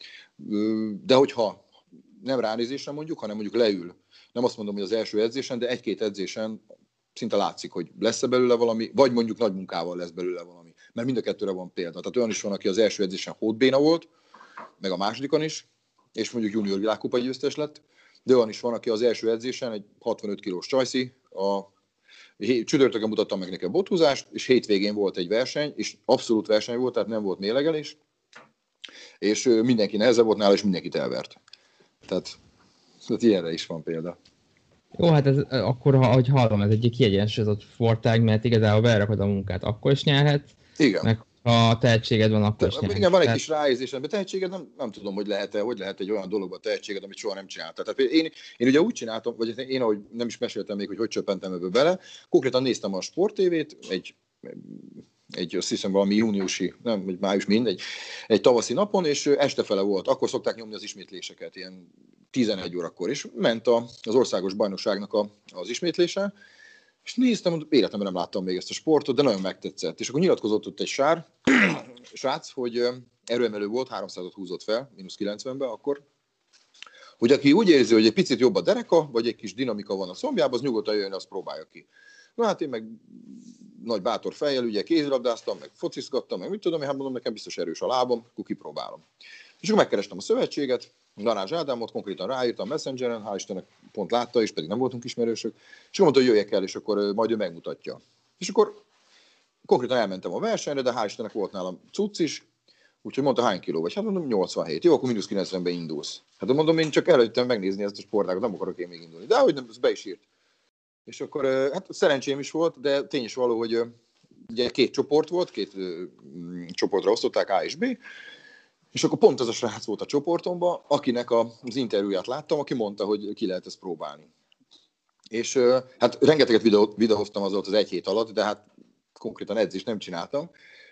De hogyha nem ránézésre mondjuk, hanem mondjuk leül, nem azt mondom, hogy az első edzésen, de egy-két edzésen szinte látszik, hogy lesz-e belőle valami, vagy mondjuk nagy munkával lesz belőle valami. Mert mind a kettőre van példa. Tehát olyan is van, aki az első edzésen hódbéna volt, meg a másodikon is, és mondjuk junior világkupa győztes lett, de olyan is van, aki az első edzésen egy 65 kilós csajszi, a csütörtökön mutattam meg nekem bothúzást, és hétvégén volt egy verseny, és abszolút verseny volt, tehát nem volt mélegelés, és mindenki nehezebb volt nála, és mindenkit elvert. Tehát, tehát ilyenre is van példa. Jó, hát ez, akkor, ha, ahogy hallom, ez egy kiegyensúlyozott sportág, mert igazából berakod a munkát, akkor is nyerhetsz. Igen. Meg ha tehetséged van, akkor is. Igen, van egy kis ráérzés, de tehetséged nem, nem tudom, hogy lehet-e, hogy lehet egy olyan dologban tehetséged, amit soha nem csináltál. Tehát én, én ugye úgy csináltam, vagy én ahogy nem is meséltem még, hogy hogy csöppentem ebből bele, konkrétan néztem a sportévét, egy egy azt hiszem valami júniusi, nem, vagy május, mindegy, egy tavaszi napon, és este fele volt. Akkor szokták nyomni az ismétléseket, ilyen 11 órakor, és ment a, az országos bajnokságnak a, az ismétlése, és néztem, hogy életemben nem láttam még ezt a sportot, de nagyon megtetszett. És akkor nyilatkozott ott egy sár, srác, hogy erőemelő volt, 300-at húzott fel, mínusz 90-ben akkor, hogy aki úgy érzi, hogy egy picit jobb a dereka, vagy egy kis dinamika van a szombjában, az nyugodtan jöjjön, azt próbálja ki. Na hát én meg nagy bátor fejjel, ugye kézilabdáztam, meg focizgattam, meg mit tudom, hát mondom, nekem biztos erős a lábam, akkor kipróbálom. És akkor megkerestem a szövetséget, Darázs Ádámot, konkrétan ráírtam Messengeren, hál' Istennek pont látta, és pedig nem voltunk ismerősök, és mondta, hogy jöjjek el, és akkor majd ő megmutatja. És akkor konkrétan elmentem a versenyre, de hál' Istennek volt nálam cucc is, úgyhogy mondta, hány kiló vagy? Hát mondom, 87. Jó, akkor mínusz 90-ben indulsz. Hát mondom, én csak előttem megnézni ezt a sportágot, nem akarok én még indulni. De hogy nem, ez be is írt. És akkor hát szerencsém is volt, de tény is való, hogy ugye két csoport volt, két csoportra osztották, A és B, és akkor pont az a srác volt a csoportomban, akinek az interjúját láttam, aki mondta, hogy ki lehet ezt próbálni. És hát rengeteget videó, videóztam az az egy hét alatt, de hát konkrétan edzést nem csináltam.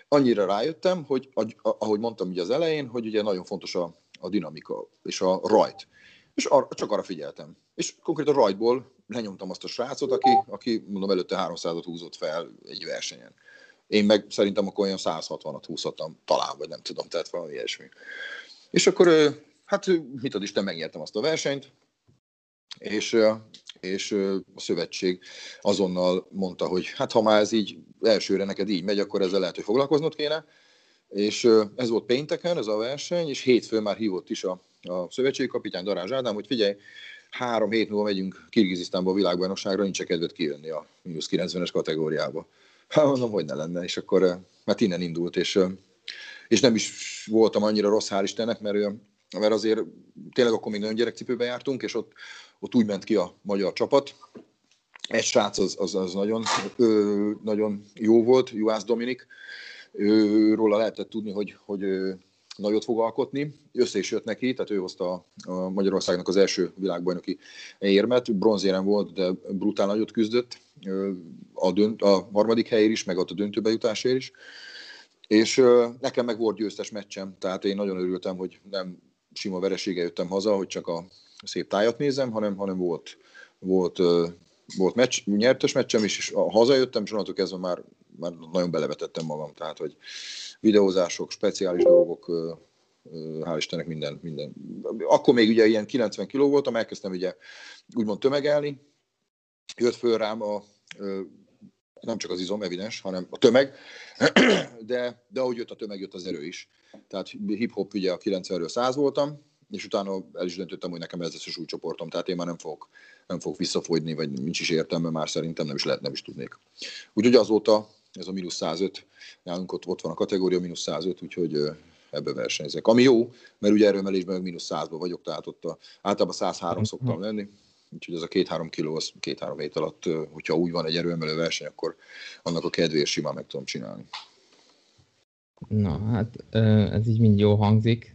Annyira rájöttem, hogy ahogy mondtam ugye az elején, hogy ugye nagyon fontos a, a dinamika és a rajt. És ar, csak arra figyeltem. És konkrétan rajtból lenyomtam azt a srácot, aki, aki mondom, előtte 300-at húzott fel egy versenyen. Én meg szerintem akkor olyan 160-at húzhattam, talán, vagy nem tudom, tehát valami ilyesmi. És akkor, hát mit ad Isten, megnyertem azt a versenyt, és, és a szövetség azonnal mondta, hogy hát ha már ez így elsőre neked így megy, akkor ezzel lehet, hogy foglalkoznod kéne. És ez volt pénteken, ez a verseny, és hétfőn már hívott is a, a szövetségi kapitány Darázs Ádám, hogy figyelj, három hét múlva megyünk Kirgizisztánba a világbajnokságra, nincs kedved kijönni a mínusz 90-es kategóriába. Hát mondom, hogy ne lenne, és akkor, mert innen indult, és, és nem is voltam annyira rossz, hál' Istennek, mert, mert azért tényleg akkor még nagyon gyerekcipőben jártunk, és ott, ott úgy ment ki a magyar csapat. Egy srác az, az, az nagyon, ö, nagyon jó volt, Juhász Dominik, róla lehetett tudni, hogy, hogy nagyot fog alkotni. Össze is jött neki, tehát ő hozta a Magyarországnak az első világbajnoki érmet. Bronzérem volt, de brutál nagyot küzdött a, dönt, a harmadik helyér is, meg ott a döntőbe jutásért is. És nekem meg volt győztes meccsem, tehát én nagyon örültem, hogy nem sima veresége jöttem haza, hogy csak a szép tájat nézem, hanem, hanem volt, volt, volt meccs, nyertes meccsem is, és hazajöttem, és onnantól kezdve már, már nagyon belevetettem magam, tehát hogy videózások, speciális dolgok, hál' Istennek minden, minden. Akkor még ugye ilyen 90 kiló voltam, elkezdtem ugye úgymond tömegelni, jött föl rám a, nem csak az izom, evidens, hanem a tömeg, de, de ahogy jött a tömeg, jött az erő is. Tehát hip-hop ugye a 90-ről 100 voltam, és utána el is döntöttem, hogy nekem ez lesz a súlycsoportom, tehát én már nem fogok, nem fogok visszafogyni, vagy nincs is értelme, már szerintem nem is lehet, nem is tudnék. Úgyhogy azóta ez a mínusz 105, nálunk ott, ott van a kategória mínusz 105, úgyhogy ebbe versenyzek. Ami jó, mert ugye erőmelésben meg mínusz 100-ban vagyok, tehát ott a, általában 103 szoktam lenni, úgyhogy ez a két-három kiló, az két-három hét alatt, hogyha úgy van egy erőemelő verseny, akkor annak a kedvéért simán meg tudom csinálni. Na, hát ez így mind jó hangzik.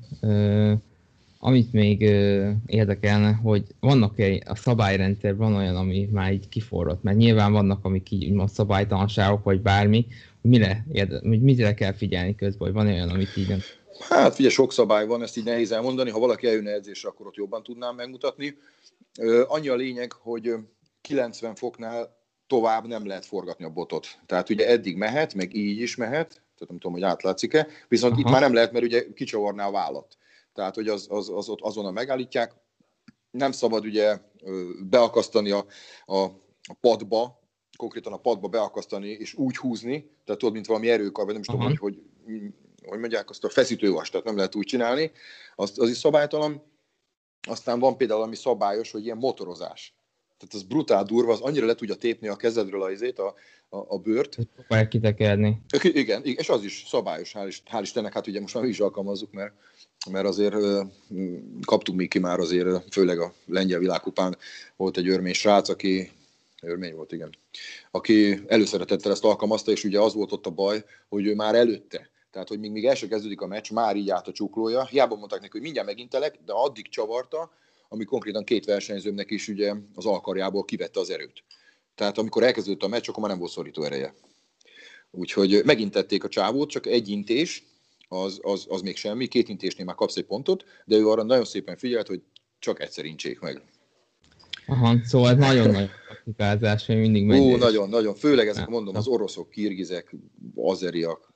Amit még ö, érdekelne, hogy vannak-e a szabályrendszerben van olyan, ami már így kiforrott, mert nyilván vannak, amik így úgymond szabálytalanságok, vagy bármi, mire, érde, hogy mire kell figyelni közben, hogy van olyan, amit így nem... Hát figyelj, sok szabály van, ezt így nehéz elmondani, ha valaki eljönne edzésre, akkor ott jobban tudnám megmutatni. Ö, annyi a lényeg, hogy 90 foknál tovább nem lehet forgatni a botot. Tehát ugye eddig mehet, meg így is mehet, tehát nem tudom, hogy átlátszik-e, viszont Aha. itt már nem lehet, mert ugye kicsavarná a vállat. Tehát, hogy az, az, az ott azonnal megállítják. Nem szabad ugye beakasztani a, a, a padba, konkrétan a padba beakasztani és úgy húzni, tehát tudod, mint valami erőkar, vagy nem is tudom, hogy, hogy, hogy mondják azt a feszítővas, tehát nem lehet úgy csinálni, az, az is szabálytalan. Aztán van például, ami szabályos, hogy ilyen motorozás. Tehát az brutál durva, az annyira le tudja tépni a kezedről a izét, a, a, a bőrt. Próbálják kitekerni. Igen, és az is szabályos, hál', hál Istennek, hát ugye most már mi is alkalmazzuk, mert mert azért kaptuk még ki már azért, főleg a lengyel világkupán volt egy örmény srác, aki örmény volt, igen, aki előszeretettel ezt alkalmazta, és ugye az volt ott a baj, hogy ő már előtte, tehát, hogy még, még el sem kezdődik a meccs, már így állt a csuklója. Hiába mondták neki, hogy mindjárt megintelek, de addig csavarta, ami konkrétan két versenyzőmnek is ugye az alkarjából kivette az erőt. Tehát amikor elkezdődött a meccs, akkor már nem volt szorító ereje. Úgyhogy megintették a csávót, csak egy intés, az, az, az még semmi, két intésnél már kapsz egy pontot, de ő arra nagyon szépen figyelt, hogy csak egyszer incsék meg. Aha, szóval ez nagyon nagy praktikázás, hogy mindig megy. Ó, nagyon, nagyon, főleg ezek, mondom, az oroszok, kirgizek, azeriak,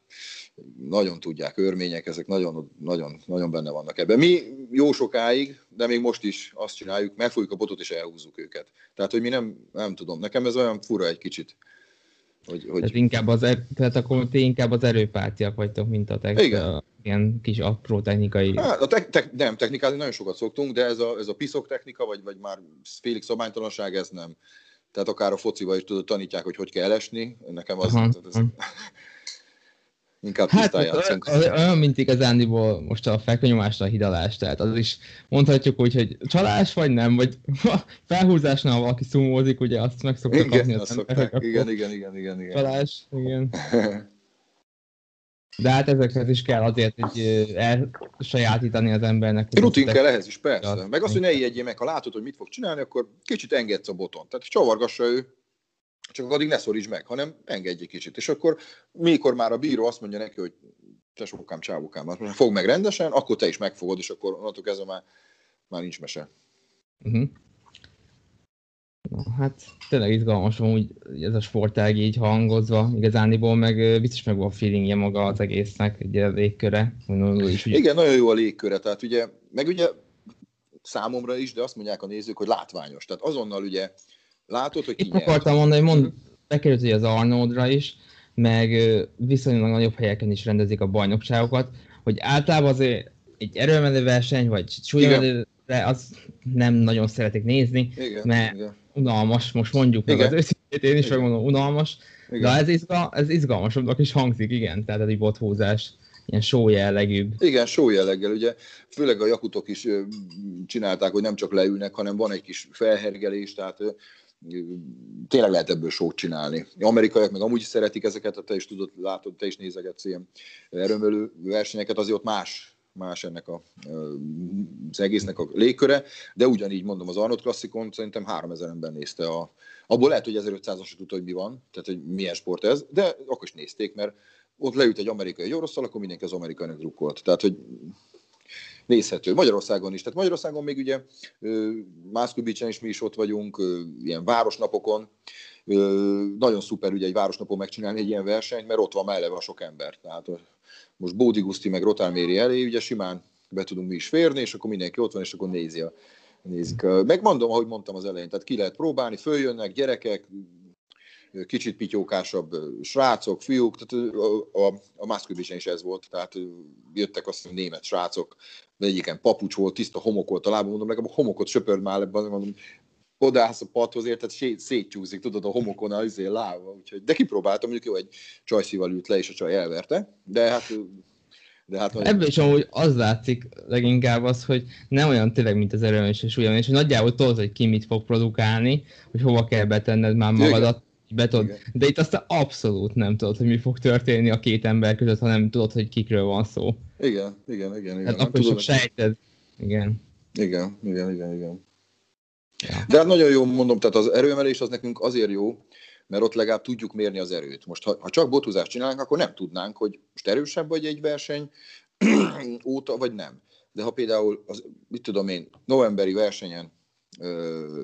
nagyon tudják, örmények, ezek nagyon, nagyon, nagyon benne vannak ebben. Mi jó sokáig, de még most is azt csináljuk, megfogjuk a botot és elhúzzuk őket. Tehát, hogy mi nem, nem tudom, nekem ez olyan fura egy kicsit. Hogy, hogy... Tehát, inkább az, er, tehát akkor ti inkább az erőpártiak vagytok, mint a, te, Igen. a ilyen kis apró technikai... Hát, a te, te, nem, technikázni nagyon sokat szoktunk, de ez a, ez a piszok technika, vagy, vagy már félig szabálytalanság, ez nem. Tehát akár a fociba is tudod, tanítják, hogy hogy kell esni. Nekem az... Aha, ez, inkább hát, játszunk. Olyan, mint igazándiból most a fekvenyomásra a hidalás, tehát az is mondhatjuk úgy, hogy csalás vagy nem, vagy felhúzásnál valaki szumózik, ugye azt meg szoktak igen, kapni az emberek. Igen, igen, igen, igen, igen. Csalás, igen. De hát ezekhez is kell azért, hogy elsajátítani az embernek. Rutin kell ehhez is, persze. Meg azt, hogy ne ijedjél meg, ha látod, hogy mit fog csinálni, akkor kicsit engedsz a boton. Tehát csavargassa ő, csak addig ne szoríts meg, hanem engedj egy kicsit. És akkor mikor már a bíró azt mondja neki, hogy tesókám, csávukám, fog meg rendesen, akkor te is megfogod, és akkor onnantól kezdve már, már nincs mese. Uh-huh. Na, hát tényleg izgalmas hogy ez a sportág így hangozva, igazániból meg biztos meg van a feelingje maga az egésznek, egy légköre. Is, ugye... Igen, nagyon jó a légköre, tehát ugye, meg ugye számomra is, de azt mondják a nézők, hogy látványos. Tehát azonnal ugye Látod, hogy Itt akartam mondani, hogy mond, bekerült az Arnoldra is, meg viszonylag nagyobb helyeken is rendezik a bajnokságokat, hogy általában azért egy erőmenő verseny, vagy súlyemelő, az nem nagyon szeretik nézni, igen, mert igen. unalmas, most mondjuk meg igen. az őszintét, én is igen. megmondom, unalmas, igen. de ez, izgal, ez izgalmasabbnak is hangzik, igen, tehát egy bothúzás ilyen show jellegűbb. Igen, show jelleggel, ugye főleg a jakutok is csinálták, hogy nem csak leülnek, hanem van egy kis felhergelés, tehát tényleg lehet ebből sót csinálni. Amerikaiak meg amúgy is szeretik ezeket, te is tudod, látod, te is nézegetsz ilyen erőmölő versenyeket, azért ott más, más ennek a, az egésznek a légköre, de ugyanígy mondom, az Arnold Classicon szerintem 3000 ember nézte a, abból lehet, hogy 1500-as se tudta, hogy mi van, tehát hogy milyen sport ez, de akkor is nézték, mert ott leült egy amerikai egy oroszal, akkor mindenki az amerikainak drukkolt. Tehát, hogy nézhető. Magyarországon is. Tehát Magyarországon még ugye Mászkubicsen is mi is ott vagyunk, ilyen városnapokon. Nagyon szuper ugye egy városnapon megcsinálni egy ilyen versenyt, mert ott van melleve a sok ember. Tehát most Bódi Guszti meg Rotálméri elé, ugye simán be tudunk mi is férni, és akkor mindenki ott van, és akkor nézi a, nézik. Megmondom, ahogy mondtam az elején, tehát ki lehet próbálni, följönnek gyerekek, kicsit pityókásabb srácok, fiúk, tehát a, a, a Maszkövisen is ez volt, tehát jöttek azt hiszem német srácok, de egyiken papucs volt, tiszta homok volt a lábam, mondom, legalább a homokot söpörd már ebben, mondom, odaállsz a padhoz, érted, szétcsúszik, tudod, a homokon az izé lába, úgyhogy, de kipróbáltam, mondjuk jó, egy csajszíval ült le, és a csaj elverte, de hát de hát, Ebből is amúgy az látszik leginkább az, hogy nem olyan tényleg, mint az erőmés és ugyan, és hogy nagyjából tudod, hogy ki mit fog produkálni, hogy hova kell betenned már magadat, be tudod. De itt aztán abszolút nem tudod, hogy mi fog történni a két ember között, hanem tudod, hogy kikről van szó. Igen, igen, igen. igen. Hát akkor csak sejted, Igen. Igen, igen, igen, igen. Ja. De hát nagyon jó mondom, tehát az erőemelés az nekünk azért jó, mert ott legalább tudjuk mérni az erőt. Most ha, ha csak botuzást csinálnánk, akkor nem tudnánk, hogy most erősebb vagy egy verseny óta, vagy nem. De ha például, az, mit tudom én, novemberi versenyen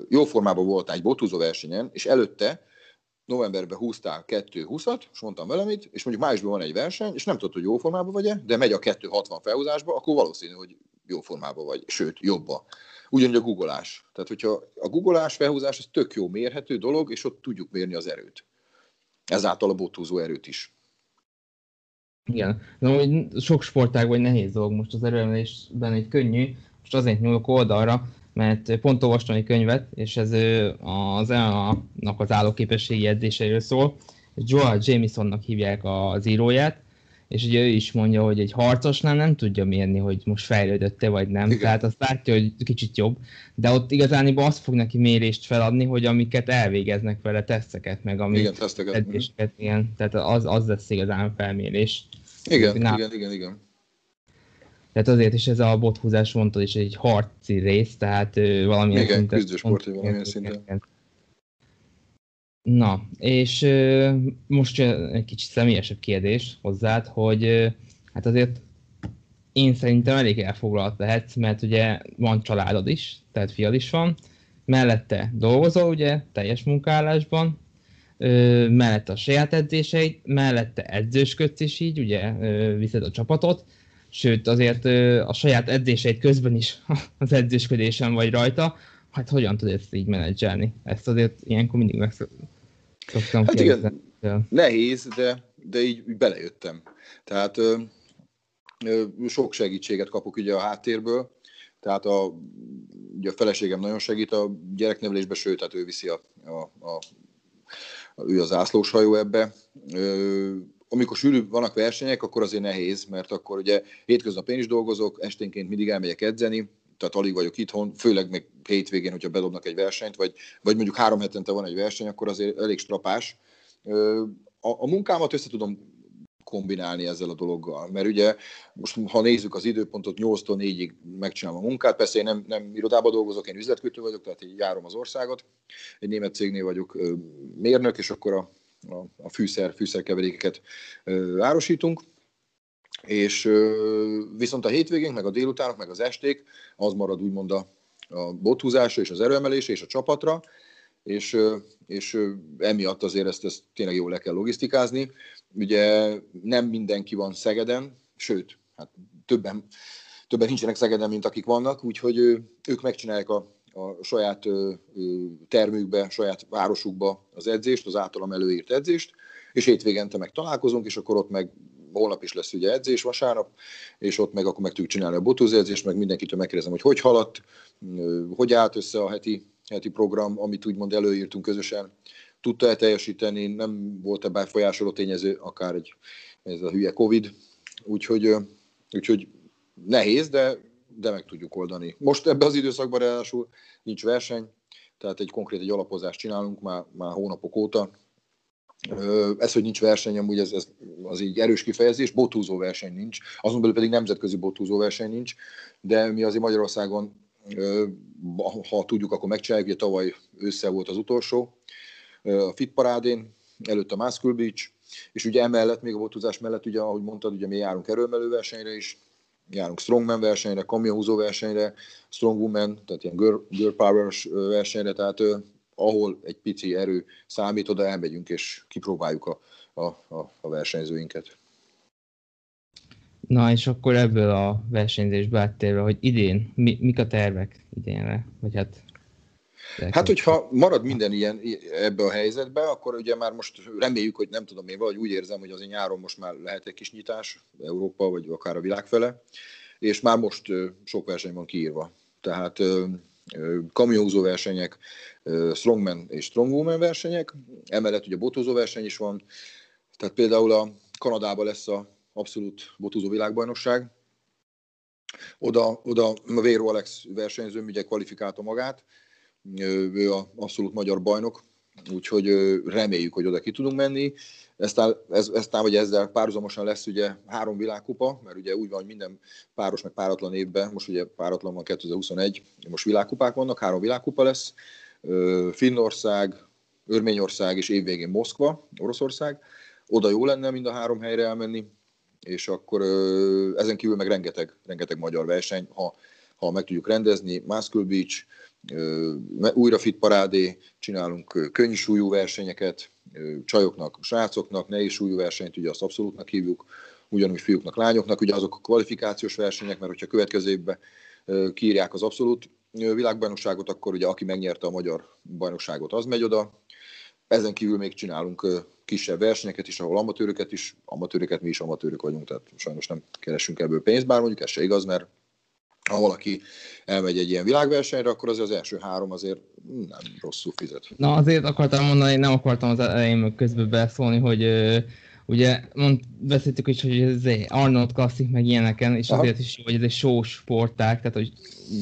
jó formában voltál egy botúzó versenyen, és előtte novemberben húztál 2-20-at, és mondtam valamit, és mondjuk májusban van egy verseny, és nem tudod, hogy jó formában vagy-e, de megy a 2-60 felhúzásba, akkor valószínű, hogy jó formában vagy, sőt, jobba. Ugyanúgy a googolás. Tehát, hogyha a googolás, felhúzás, ez tök jó mérhető dolog, és ott tudjuk mérni az erőt. Ezáltal a botúzó erőt is. Igen. De hogy sok sportágban nehéz dolog most az erőemelésben egy könnyű, most azért nyúlok oldalra, mert pont olvastam egy könyvet, és ez az EMA-nak az állóképességi edzéseiről szól, és Joel Jamesonnak hívják az íróját, és ugye ő is mondja, hogy egy harcosnál nem tudja mérni, hogy most fejlődött-e vagy nem, Igen. tehát azt látja, hogy kicsit jobb, de ott igazán azt fog neki mérést feladni, hogy amiket elvégeznek vele, teszteket, meg ami igen, teszteket. edzéseket, igen, tehát az, az lesz igazán felmérés. Igen, igen, igen, igen. Tehát azért is ez a bothúzás mondtad is egy harci rész, tehát valamilyen Igen, szinten... küzdősport, valamilyen szinten. Na, és uh, most egy kicsit személyesebb kérdés hozzád, hogy hát azért én szerintem elég elfoglalt lehetsz, mert ugye van családod is, tehát fiad is van, mellette dolgozol ugye teljes munkállásban, ö, mellette a saját edzéseid, mellette edzősködsz is így, ö, viszed a csapatot, sőt azért a saját edzéseit közben is az edzésködésen vagy rajta, hát hogyan tudod ezt így menedzselni? Ezt azért ilyenkor mindig meg szoktam hát igen, nehéz, de, de így, így belejöttem. Tehát ö, ö, sok segítséget kapok ugye a háttérből, tehát a, ugye a feleségem nagyon segít a gyereknevelésbe, sőt, tehát ő viszi a, a, a, ő az ászlóshajó ebbe. Ö, amikor sűrű vannak versenyek, akkor azért nehéz, mert akkor ugye hétköznap én is dolgozok, esténként mindig elmegyek edzeni, tehát alig vagyok itthon, főleg még hétvégén, hogyha bedobnak egy versenyt, vagy, vagy mondjuk három hetente van egy verseny, akkor azért elég strapás. A, a munkámat össze tudom kombinálni ezzel a dologgal. Mert ugye most, ha nézzük az időpontot, 8-tól 4-ig megcsinálom a munkát, persze én nem, nem irodában dolgozok, én üzletkötő vagyok, tehát így járom az országot. Egy német cégnél vagyok mérnök, és akkor a a, a fűszer, fűszerkeverékeket árosítunk, és viszont a hétvégénk, meg a délutánok, meg az esték, az marad úgymond a, a bothúzásra és az erőemelésre és a csapatra, és, és emiatt azért ezt, ezt tényleg jól le kell logisztikázni. Ugye nem mindenki van Szegeden, sőt, hát többen, többen nincsenek Szegeden, mint akik vannak, úgyhogy ők megcsinálják a a saját termükbe, saját városukba az edzést, az általam előírt edzést, és hétvégente meg találkozunk, és akkor ott meg holnap is lesz ugye edzés vasárnap, és ott meg akkor meg tudjuk csinálni a botózedzést, meg mindenkitől megkérdezem, hogy hogy haladt, hogy állt össze a heti, heti program, amit úgymond előírtunk közösen, tudta-e teljesíteni, nem volt-e befolyásoló tényező, akár egy ez a hülye Covid, úgyhogy, úgyhogy nehéz, de de meg tudjuk oldani. Most ebben az időszakban ráadásul nincs verseny, tehát egy konkrét egy alapozást csinálunk már, már hónapok óta. Ez, hogy nincs verseny, amúgy ez, ez az így erős kifejezés, botúzó verseny nincs, azon belül pedig nemzetközi botúzó verseny nincs, de mi azért Magyarországon, ha tudjuk, akkor megcsináljuk, ugye tavaly ősszel volt az utolsó, a Fit parádén, előtt a Muscle Beach, és ugye emellett, még a botúzás mellett, ugye, ahogy mondtad, ugye mi járunk erőmelő versenyre is, járunk strongman versenyre, kamionhúzó versenyre, strongwoman, tehát ilyen girl, girl power versenyre, tehát ahol egy pici erő számít, oda elmegyünk és kipróbáljuk a, a, a, a versenyzőinket. Na, és akkor ebből a versenyzésbe áttérve, hogy idén, mi, mik a tervek idénre? Vagy hát Hát, hogyha marad minden ilyen ebbe a helyzetbe, akkor ugye már most reméljük, hogy nem tudom én, vagy úgy érzem, hogy azért nyáron most már lehet egy kis nyitás, Európa, vagy akár a világ fele, és már most sok verseny van kiírva. Tehát kamionhúzó versenyek, strongman és strongwoman versenyek, emellett ugye botózó verseny is van, tehát például a Kanadában lesz a abszolút botózó világbajnokság, oda, oda a Véro Alex versenyzőm ugye kvalifikálta magát, ő a abszolút magyar bajnok, úgyhogy reméljük, hogy oda ki tudunk menni. Eztán, ez, eztán vagy ezzel párhuzamosan lesz ugye három világkupa, mert ugye úgy van, hogy minden páros meg páratlan évben, most ugye páratlan van 2021, most világkupák vannak, három világkupa lesz, Finnország, Örményország és évvégén Moszkva, Oroszország. Oda jó lenne mind a három helyre elmenni, és akkor ezen kívül meg rengeteg, rengeteg magyar verseny, ha, ha meg tudjuk rendezni, Muscle Beach, újra fit parádé, csinálunk könnyű súlyú versenyeket, csajoknak, srácoknak, nehéz súlyú versenyt, ugye azt abszolútnak hívjuk, ugyanúgy fiúknak, lányoknak, ugye azok a kvalifikációs versenyek, mert hogyha következő évben kiírják az abszolút világbajnokságot, akkor ugye aki megnyerte a magyar bajnokságot, az megy oda. Ezen kívül még csinálunk kisebb versenyeket is, ahol amatőröket is, amatőröket mi is amatőrök vagyunk, tehát sajnos nem keresünk ebből pénzt, bár mondjuk ez se igaz, mert ha valaki elmegy egy ilyen világversenyre, akkor azért az első három azért nem rosszul fizet. Na azért akartam mondani, nem akartam az elején közben beszólni, hogy uh, ugye mond, beszéltük is, hogy ez Arnold Classic meg ilyeneken, és Aha. azért is jó, hogy ez egy show sportág, tehát hogy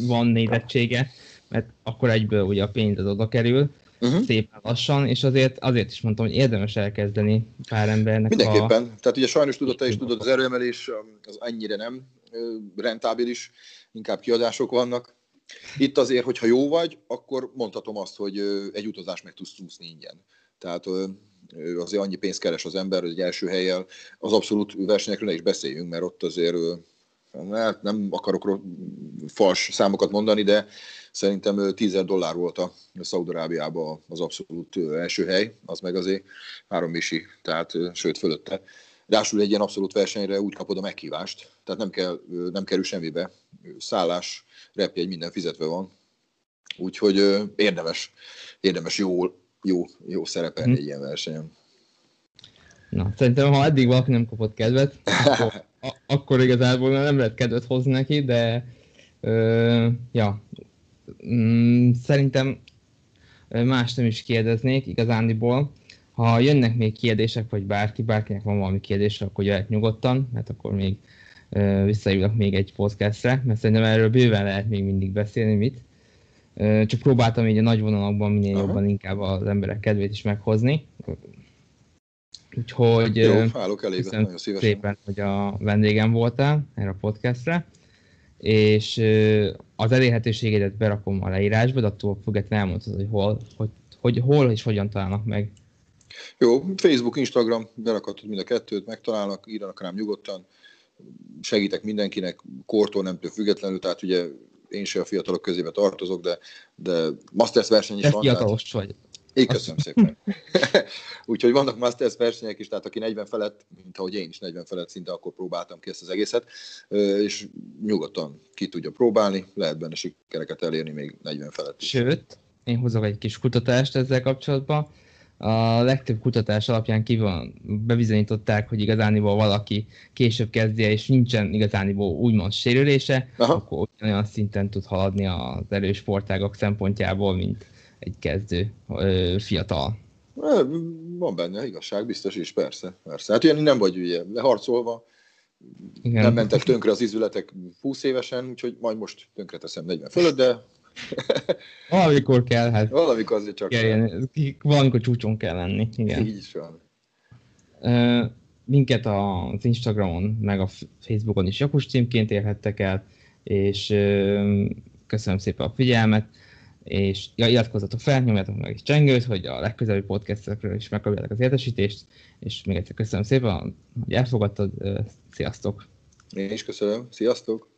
van nézettsége, mert akkor egyből ugye a pénz az oda kerül, uh-huh. szépen lassan, és azért, azért is mondtam, hogy érdemes elkezdeni pár embernek Mindenképpen. A... Tehát ugye sajnos tudod, te is tudod, az erőemelés az annyira nem rentábilis, inkább kiadások vannak. Itt azért, hogyha jó vagy, akkor mondhatom azt, hogy egy utazás meg tudsz úszni ingyen. Tehát azért annyi pénzt keres az ember, hogy egy első helyjel az abszolút versenyekről ne is beszéljünk, mert ott azért nem akarok fals számokat mondani, de szerintem 10 dollár volt a Szaudarábiában az abszolút első hely, az meg azért három misi, tehát sőt fölötte. Rásul egy ilyen abszolút versenyre úgy kapod a meghívást, tehát nem, kell, nem kerül semmibe. Szállás, repjegy, minden fizetve van. Úgyhogy érdemes, érdemes jó, jó, jó szerepelni hmm. egy ilyen versenyen. Na, szerintem ha eddig valaki nem kapott kedvet, akkor, a, akkor igazából nem lehet kedvet hozni neki, de ö, ja, mm, szerintem más nem is kérdeznék igazándiból. Ha jönnek még kérdések, vagy bárki, bárkinek van valami kérdése, akkor jöhet nyugodtan, mert akkor még visszajövök még egy podcastre, mert szerintem erről bőven lehet még mindig beszélni, mit. Csak próbáltam így a nagy vonalakban minél Aha. jobban inkább az emberek kedvét is meghozni. Úgyhogy Jó, állok elébe, nagyon szívesen. szépen, hogy a vendégem voltál erre a podcastre, és az elérhetőségedet berakom a leírásba, de attól függetlenül elmondtad, hogy hol, hogy, hogy hol és hogyan találnak meg. Jó, Facebook, Instagram, berakhatod mind a kettőt, megtalálnak, írjanak rám nyugodtan, segítek mindenkinek, kortól nemtől függetlenül, tehát ugye én se a fiatalok közébe tartozok, de, de Masters verseny is Te van. fiatalos tehát... vagy. Én köszönöm szépen. Úgyhogy vannak Masters versenyek is, tehát aki 40 felett, mint ahogy én is 40 felett szinte, akkor próbáltam ki ezt az egészet, és nyugodtan ki tudja próbálni, lehet benne sikereket elérni még 40 felett is. Sőt, én hozok egy kis kutatást ezzel kapcsolatban, a legtöbb kutatás alapján kívül bebizonyították, hogy igazániból valaki később kezdje, és nincsen igazániból úgymond sérülése, Aha. akkor olyan szinten tud haladni az erős sportágok szempontjából, mint egy kezdő ö, fiatal. Van benne igazság, biztos is, persze. persze. Hát ilyen nem vagy ugye leharcolva, Igen. nem mentek tönkre az izületek 20 évesen, úgyhogy majd most tönkre teszem 40 fölött, de Valamikor kell, hát. Valamikor azért csak kell. Valamikor csúcson kell lenni, igen. Így is van. Uh, minket az Instagramon, meg a Facebookon is Jakus címként érhettek el, és uh, köszönöm szépen a figyelmet, és ja, iratkozzatok fel, nyomjátok meg egy csengőt, hogy a legközelebbi podcastekről is megkapjátok az értesítést, és még egyszer köszönöm szépen, hogy elfogadtad, uh, sziasztok! Én is köszönöm, sziasztok!